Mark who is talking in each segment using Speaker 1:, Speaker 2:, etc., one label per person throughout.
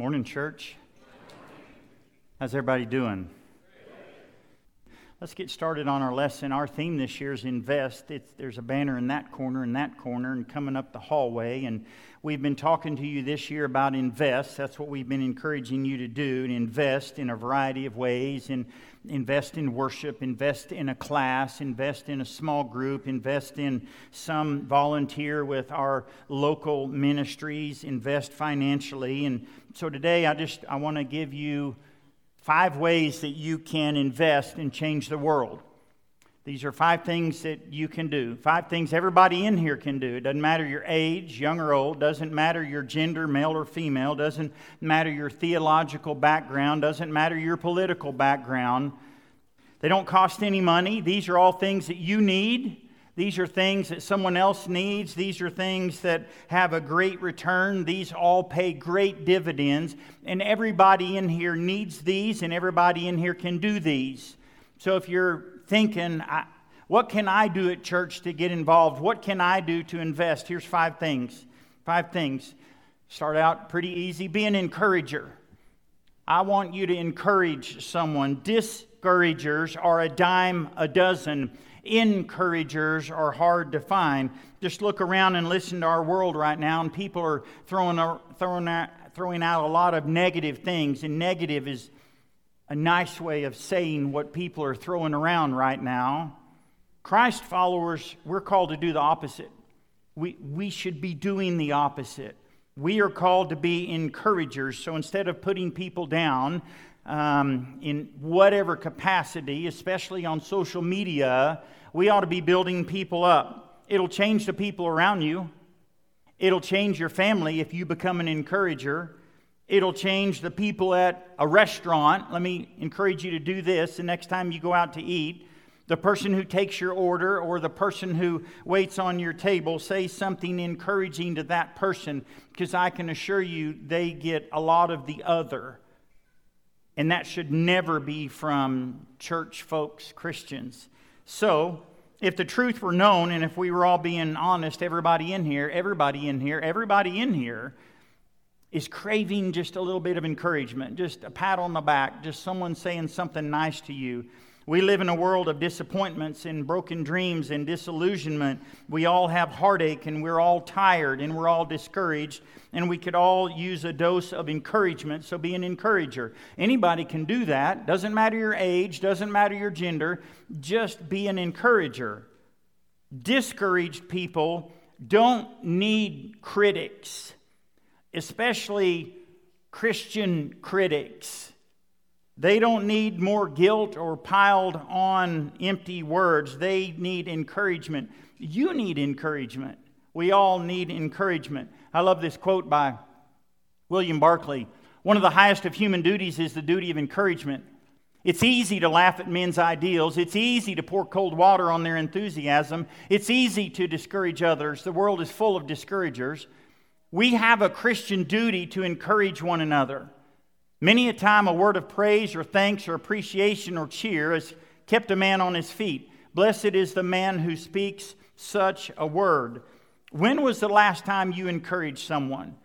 Speaker 1: Morning, church. How's everybody doing? Let's get started on our lesson. Our theme this year is invest. It's, there's a banner in that corner and that corner and coming up the hallway. And we've been talking to you this year about invest. That's what we've been encouraging you to do and invest in a variety of ways. And invest in worship, invest in a class, invest in a small group, invest in some volunteer with our local ministries, invest financially. And so today I just I want to give you five ways that you can invest and change the world. These are five things that you can do. Five things everybody in here can do. It doesn't matter your age, young or old, doesn't matter your gender, male or female, doesn't matter your theological background, doesn't matter your political background. They don't cost any money. These are all things that you need. These are things that someone else needs. These are things that have a great return. These all pay great dividends. And everybody in here needs these, and everybody in here can do these. So if you're thinking, what can I do at church to get involved? What can I do to invest? Here's five things. Five things. Start out pretty easy. Be an encourager. I want you to encourage someone. Discouragers are a dime a dozen encouragers are hard to find. Just look around and listen to our world right now, and people are throwing, throwing, out, throwing out a lot of negative things, and negative is a nice way of saying what people are throwing around right now. Christ followers, we're called to do the opposite. We, we should be doing the opposite. We are called to be encouragers. So instead of putting people down, um, in whatever capacity, especially on social media, we ought to be building people up. It'll change the people around you. It'll change your family if you become an encourager. It'll change the people at a restaurant. Let me encourage you to do this the next time you go out to eat. The person who takes your order or the person who waits on your table, say something encouraging to that person because I can assure you they get a lot of the other. And that should never be from church folks, Christians. So, if the truth were known and if we were all being honest, everybody in here, everybody in here, everybody in here is craving just a little bit of encouragement, just a pat on the back, just someone saying something nice to you. We live in a world of disappointments and broken dreams and disillusionment. We all have heartache and we're all tired and we're all discouraged and we could all use a dose of encouragement, so be an encourager. Anybody can do that. Doesn't matter your age, doesn't matter your gender, just be an encourager. Discouraged people don't need critics, especially Christian critics. They don't need more guilt or piled on empty words. They need encouragement. You need encouragement. We all need encouragement. I love this quote by William Barclay. One of the highest of human duties is the duty of encouragement. It's easy to laugh at men's ideals. It's easy to pour cold water on their enthusiasm. It's easy to discourage others. The world is full of discouragers. We have a Christian duty to encourage one another. Many a time, a word of praise or thanks or appreciation or cheer has kept a man on his feet. Blessed is the man who speaks such a word. When was the last time you encouraged someone?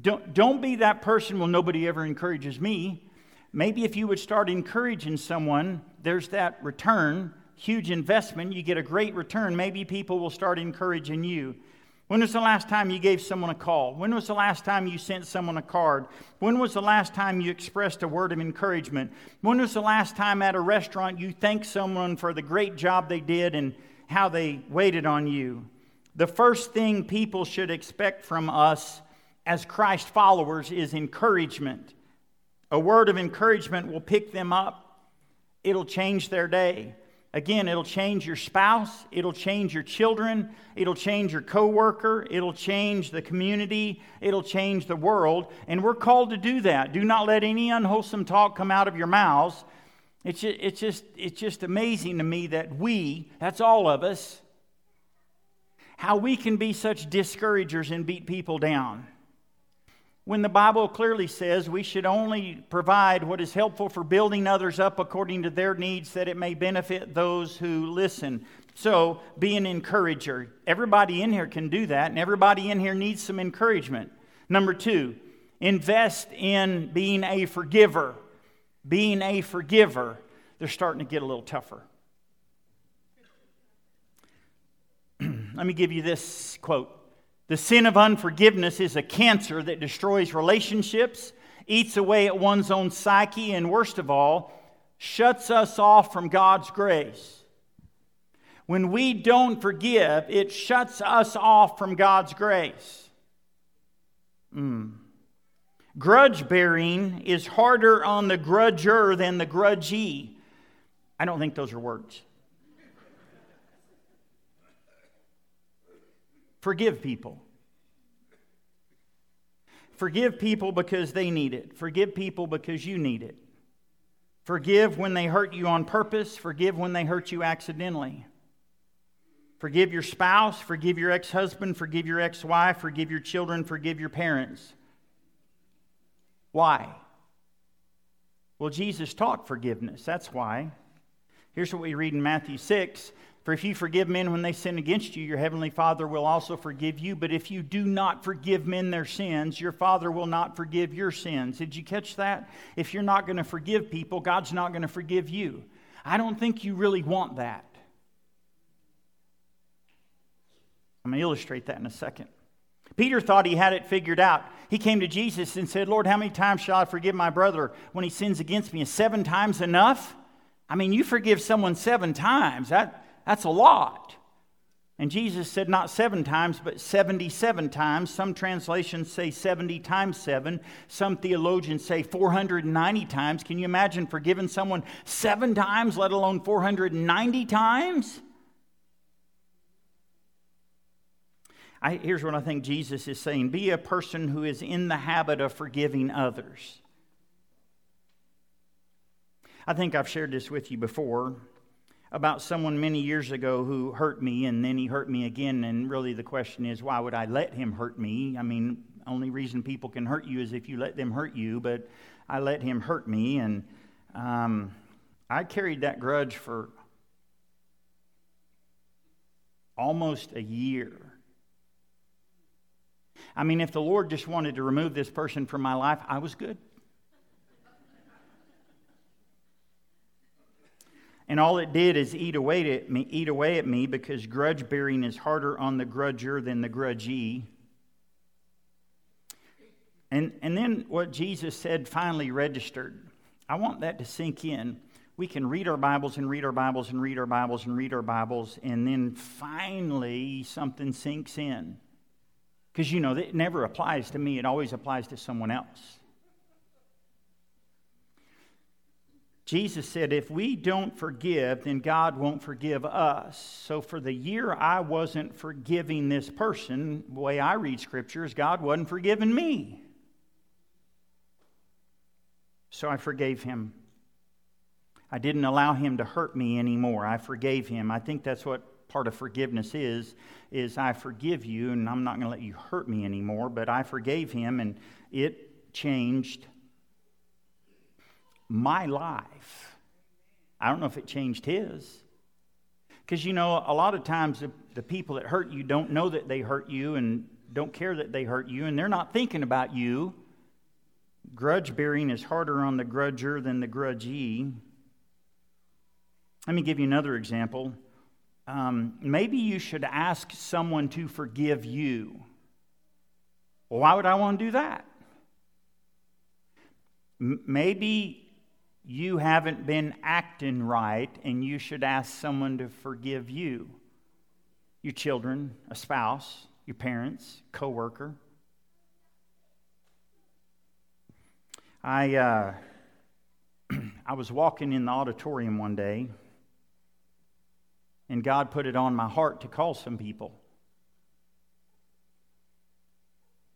Speaker 1: Don't, don't be that person, well, nobody ever encourages me. Maybe if you would start encouraging someone, there's that return, huge investment, you get a great return. Maybe people will start encouraging you. When was the last time you gave someone a call? When was the last time you sent someone a card? When was the last time you expressed a word of encouragement? When was the last time at a restaurant you thanked someone for the great job they did and how they waited on you? The first thing people should expect from us as Christ followers is encouragement. A word of encouragement will pick them up, it'll change their day. Again, it'll change your spouse, it'll change your children, it'll change your coworker, it'll change the community, it'll change the world, and we're called to do that. Do not let any unwholesome talk come out of your mouths. It's just, it's just, it's just amazing to me that we, that's all of us, how we can be such discouragers and beat people down. When the Bible clearly says we should only provide what is helpful for building others up according to their needs that it may benefit those who listen. So, be an encourager. Everybody in here can do that, and everybody in here needs some encouragement. Number two, invest in being a forgiver. Being a forgiver, they're starting to get a little tougher. Let me give you this quote The sin of unforgiveness is a cancer that destroys relationships, eats away at one's own psyche, and worst of all, shuts us off from God's grace. When we don't forgive, it shuts us off from God's grace. Mm. Grudge bearing is harder on the grudger than the grudgee. I don't think those are words. Forgive people. Forgive people because they need it. Forgive people because you need it. Forgive when they hurt you on purpose. Forgive when they hurt you accidentally. Forgive your spouse, forgive your ex husband, forgive your ex wife, forgive your children, forgive your parents. Why? Well, Jesus taught forgiveness. That's why. Here's what we read in Matthew 6 For if you forgive men when they sin against you, your heavenly Father will also forgive you. But if you do not forgive men their sins, your Father will not forgive your sins. Did you catch that? If you're not going to forgive people, God's not going to forgive you. I don't think you really want that. I'm going to illustrate that in a second. Peter thought he had it figured out. He came to Jesus and said, Lord, how many times shall I forgive my brother when he sins against me? Is seven times enough? I mean, you forgive someone seven times. That, that's a lot. And Jesus said, not seven times, but 77 times. Some translations say 70 times seven. Some theologians say 490 times. Can you imagine forgiving someone seven times, let alone 490 times? I, here's what I think Jesus is saying be a person who is in the habit of forgiving others. I think I've shared this with you before about someone many years ago who hurt me and then he hurt me again. And really, the question is, why would I let him hurt me? I mean, only reason people can hurt you is if you let them hurt you, but I let him hurt me. And um, I carried that grudge for almost a year. I mean, if the Lord just wanted to remove this person from my life, I was good. And all it did is eat away at me, eat away at me because grudge bearing is harder on the grudger than the grudgee. And, and then what Jesus said finally registered. I want that to sink in. We can read our Bibles and read our Bibles and read our Bibles and read our Bibles, and then finally something sinks in. Because you know, it never applies to me, it always applies to someone else. Jesus said, if we don't forgive, then God won't forgive us. So for the year I wasn't forgiving this person, the way I read scriptures, God wasn't forgiving me. So I forgave him. I didn't allow him to hurt me anymore. I forgave him. I think that's what part of forgiveness is is I forgive you and I'm not going to let you hurt me anymore, but I forgave him and it changed my life. I don't know if it changed his. Because you know, a lot of times the, the people that hurt you don't know that they hurt you and don't care that they hurt you, and they're not thinking about you. Grudge bearing is harder on the grudger than the grudgee. Let me give you another example um, maybe you should ask someone to forgive you. Well, why would I want to do that? M- maybe you haven't been acting right and you should ask someone to forgive you. Your children, a spouse, your parents, coworker. I uh, I was walking in the auditorium one day and God put it on my heart to call some people.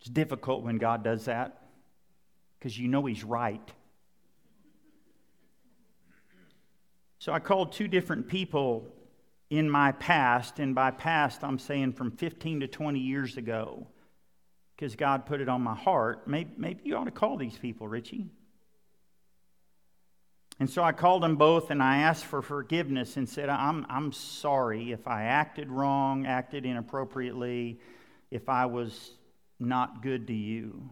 Speaker 1: It's difficult when God does that because you know He's right. So I called two different people in my past, and by past, I'm saying from 15 to 20 years ago, because God put it on my heart. Maybe, maybe you ought to call these people, Richie. And so I called them both and I asked for forgiveness and said, I'm, I'm sorry if I acted wrong, acted inappropriately, if I was not good to you.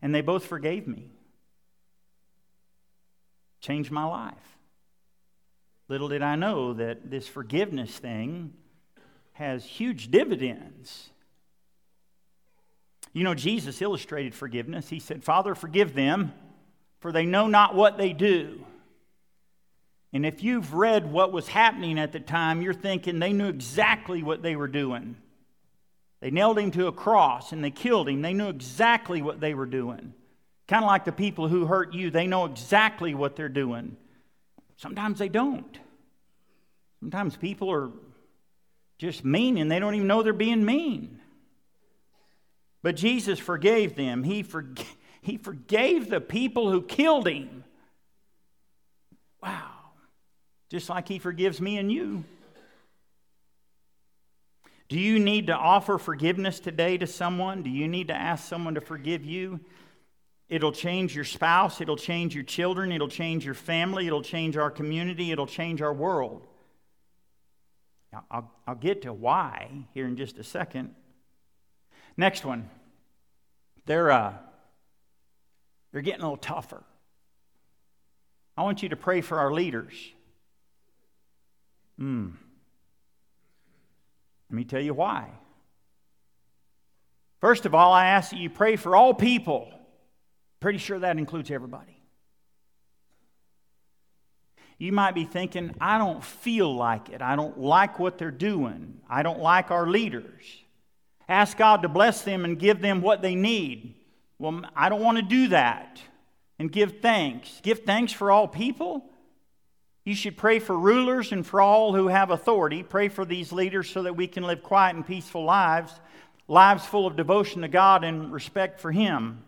Speaker 1: And they both forgave me. Changed my life. Little did I know that this forgiveness thing has huge dividends. You know, Jesus illustrated forgiveness. He said, Father, forgive them, for they know not what they do. And if you've read what was happening at the time, you're thinking they knew exactly what they were doing. They nailed him to a cross and they killed him. They knew exactly what they were doing. Kind of like the people who hurt you, they know exactly what they're doing. Sometimes they don't. Sometimes people are just mean and they don't even know they're being mean. But Jesus forgave them. He, forg- he forgave the people who killed him. Wow. Just like He forgives me and you. Do you need to offer forgiveness today to someone? Do you need to ask someone to forgive you? It'll change your spouse, it'll change your children, it'll change your family, it'll change our community, it'll change our world. I'll, I'll get to why here in just a second. Next one. They're, uh, they're getting a little tougher. I want you to pray for our leaders. Hmm. Let me tell you why. First of all, I ask that you pray for all people. Pretty sure that includes everybody. You might be thinking, I don't feel like it. I don't like what they're doing. I don't like our leaders. Ask God to bless them and give them what they need. Well, I don't want to do that and give thanks. Give thanks for all people? You should pray for rulers and for all who have authority. Pray for these leaders so that we can live quiet and peaceful lives, lives full of devotion to God and respect for Him.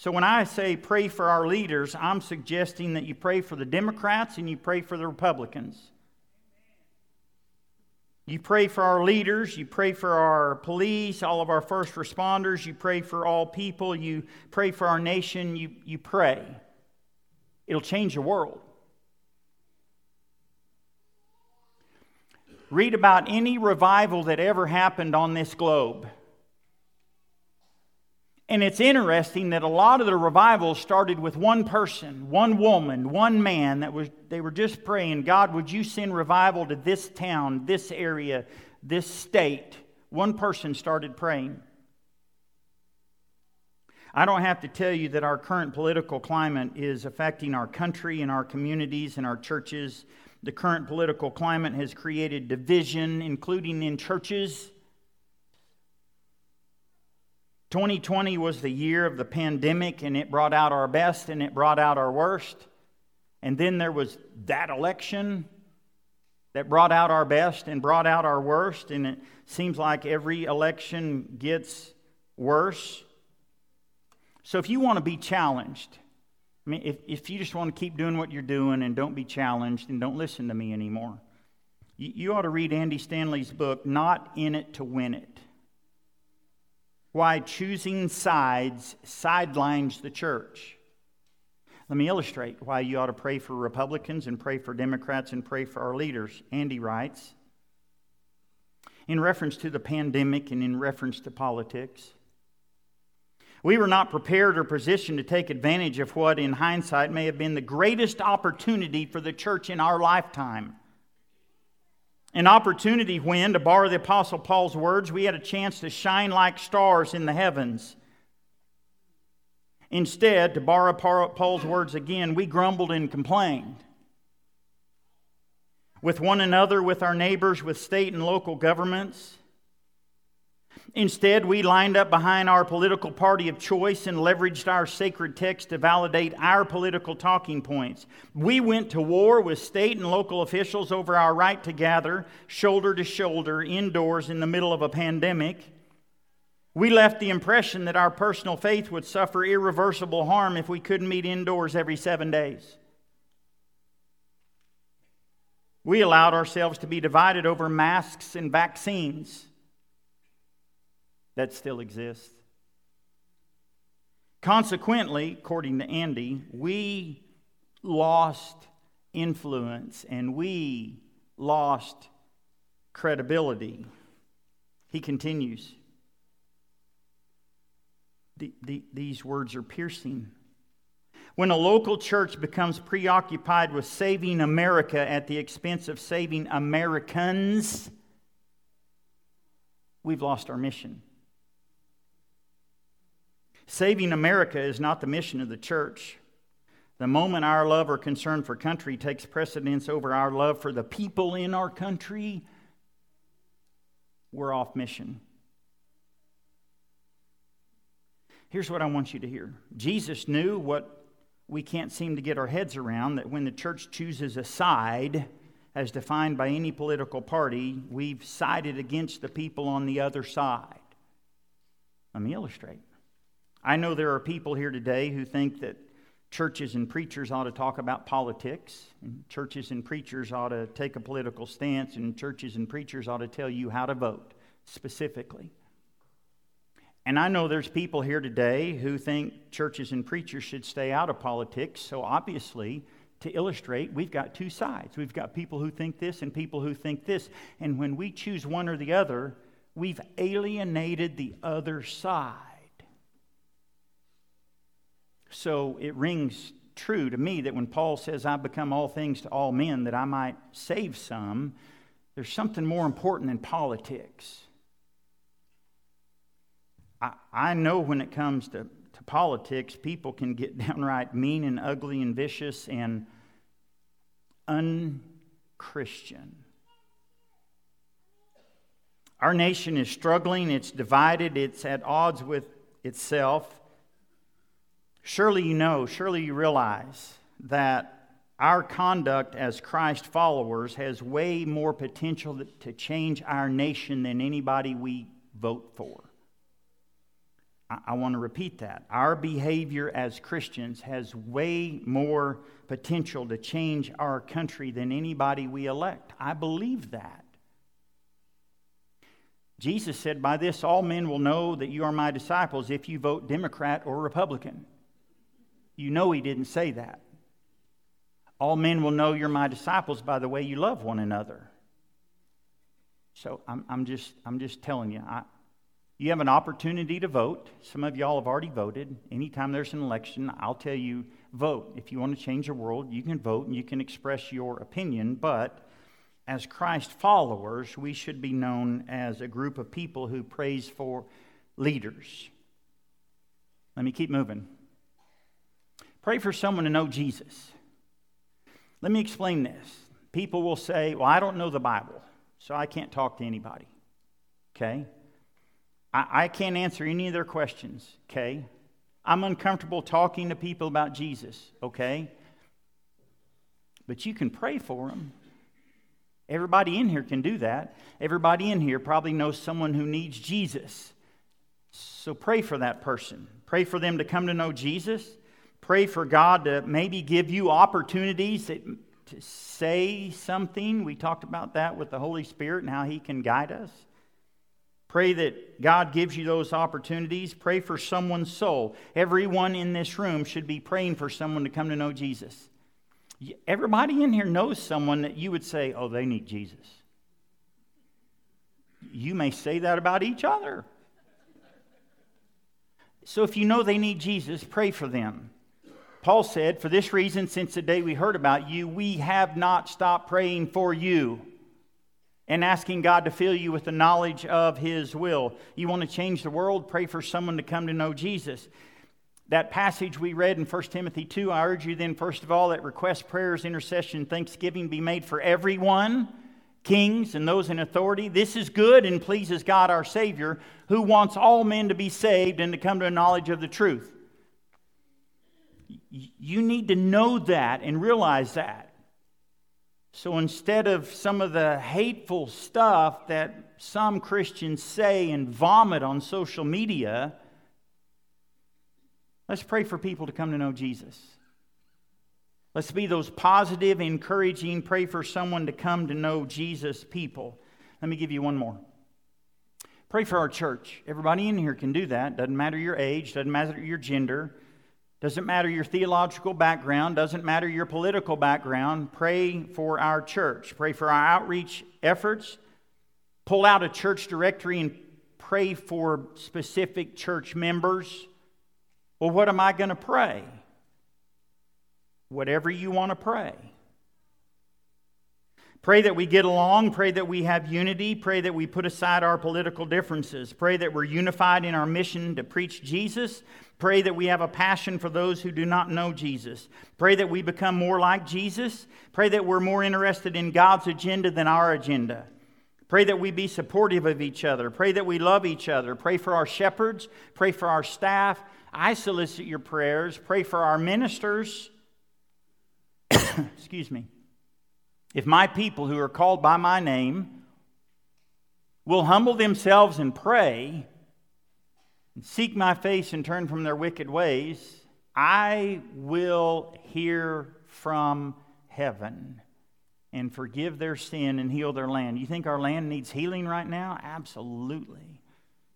Speaker 1: So when I say pray for our leaders, I'm suggesting that you pray for the Democrats and you pray for the Republicans. You pray for our leaders, you pray for our police, all of our first responders, you pray for all people, you pray for our nation, you, you pray. It'll change the world. Read about any revival that ever happened on this globe. And it's interesting that a lot of the revivals started with one person, one woman, one man that was they were just praying, God, would you send revival to this town, this area, this state? One person started praying. I don't have to tell you that our current political climate is affecting our country and our communities and our churches the current political climate has created division, including in churches. 2020 was the year of the pandemic, and it brought out our best and it brought out our worst. And then there was that election that brought out our best and brought out our worst. And it seems like every election gets worse. So if you want to be challenged, I mean, if, if you just want to keep doing what you're doing and don't be challenged and don't listen to me anymore, you, you ought to read Andy Stanley's book, Not in It to Win It. Why choosing sides sidelines the church. Let me illustrate why you ought to pray for Republicans and pray for Democrats and pray for our leaders. Andy writes, in reference to the pandemic and in reference to politics, we were not prepared or positioned to take advantage of what, in hindsight, may have been the greatest opportunity for the church in our lifetime. An opportunity when, to borrow the Apostle Paul's words, we had a chance to shine like stars in the heavens. Instead, to borrow Paul's words again, we grumbled and complained. With one another, with our neighbors, with state and local governments. Instead, we lined up behind our political party of choice and leveraged our sacred text to validate our political talking points. We went to war with state and local officials over our right to gather shoulder to shoulder indoors in the middle of a pandemic. We left the impression that our personal faith would suffer irreversible harm if we couldn't meet indoors every seven days. We allowed ourselves to be divided over masks and vaccines that still exists. Consequently, according to Andy, we lost influence and we lost credibility. He continues the, the, these words are piercing. When a local church becomes preoccupied with saving America at the expense of saving Americans, we've lost our mission. Saving America is not the mission of the church. The moment our love or concern for country takes precedence over our love for the people in our country, we're off mission. Here's what I want you to hear Jesus knew what we can't seem to get our heads around that when the church chooses a side, as defined by any political party, we've sided against the people on the other side. Let me illustrate. I know there are people here today who think that churches and preachers ought to talk about politics, and churches and preachers ought to take a political stance, and churches and preachers ought to tell you how to vote specifically. And I know there's people here today who think churches and preachers should stay out of politics. So, obviously, to illustrate, we've got two sides. We've got people who think this and people who think this. And when we choose one or the other, we've alienated the other side. So, it rings true to me that when Paul says, I've become all things to all men that I might save some, there's something more important than politics. I, I know when it comes to, to politics, people can get downright mean and ugly and vicious and unchristian. Our nation is struggling, it's divided, it's at odds with itself. Surely you know, surely you realize that our conduct as Christ followers has way more potential to change our nation than anybody we vote for. I, want to repeat that. Our behavior as Christians has way more potential to change our country than anybody we elect. I believe that. Jesus said, By this all men will know that you are my disciples if you vote Democrat or Republican. You know he didn't say that. All men will know you're my disciples by the way you love one another. So I'm, I'm, just, I'm just telling you, I, you have an opportunity to vote. Some of y'all have already voted. Anytime there's an election, I'll tell you vote. If you want to change the world, you can vote and you can express your opinion. But as Christ followers, we should be known as a group of people who prays for leaders. Let me keep moving. Pray for someone to know Jesus. Let me explain this. People will say, Well, I don't know the Bible, so I can't talk to anybody. Okay? I, I can't answer any of their questions, okay? I'm uncomfortable talking to people about Jesus, okay? But you can pray for them. Everybody in here can do that. Everybody in here probably knows someone who needs Jesus. So pray for that person. Pray for them to come to know Jesus. Pray for God to maybe give you opportunities to say something. We talked about that with the Holy Spirit and how He can guide us. Pray that God gives you those opportunities. Pray for someone's soul. Everyone in this room should be praying for someone to come to know Jesus. Everybody in here knows someone that you would say, oh, they need Jesus. You may say that about each other. So if you know they need Jesus, pray for them. Paul said, For this reason, since the day we heard about you, we have not stopped praying for you and asking God to fill you with the knowledge of His will. You want to change the world? Pray for someone to come to know Jesus. That passage we read in 1 Timothy 2, I urge you then, first of all, that request, prayers, intercession, thanksgiving be made for everyone, kings and those in authority. This is good and pleases God our Savior, who wants all men to be saved and to come to a knowledge of the truth. You need to know that and realize that. So instead of some of the hateful stuff that some Christians say and vomit on social media, let's pray for people to come to know Jesus. Let's be those positive, encouraging, pray for someone to come to know Jesus people. Let me give you one more. Pray for our church. Everybody in here can do that. Doesn't matter your age, doesn't matter your gender. Doesn't matter your theological background, doesn't matter your political background. Pray for our church. Pray for our outreach efforts. Pull out a church directory and pray for specific church members Well, what am I going to pray? Whatever you want to pray. Pray that we get along. Pray that we have unity. Pray that we put aside our political differences. Pray that we're unified in our mission to preach Jesus. Pray that we have a passion for those who do not know Jesus. Pray that we become more like Jesus. Pray that we're more interested in God's agenda than our agenda. Pray that we be supportive of each other. Pray that we love each other. Pray for our shepherds. Pray for our staff. I solicit your prayers. Pray for our ministers. Excuse me. If my people who are called by my name will humble themselves and pray, and seek my face and turn from their wicked ways, I will hear from heaven and forgive their sin and heal their land. You think our land needs healing right now? Absolutely.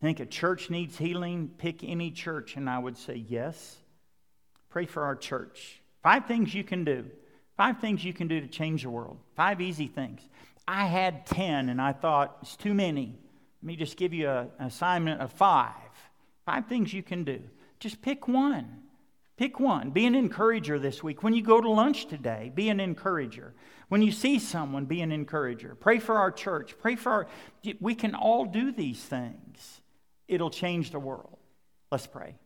Speaker 1: Think a church needs healing? Pick any church, and I would say yes. Pray for our church. Five things you can do. Five things you can do to change the world. Five easy things. I had 10 and I thought it's too many. Let me just give you a, an assignment of five. Five things you can do. Just pick one. Pick one. Be an encourager this week. When you go to lunch today, be an encourager. When you see someone, be an encourager. Pray for our church. Pray for our. We can all do these things. It'll change the world. Let's pray.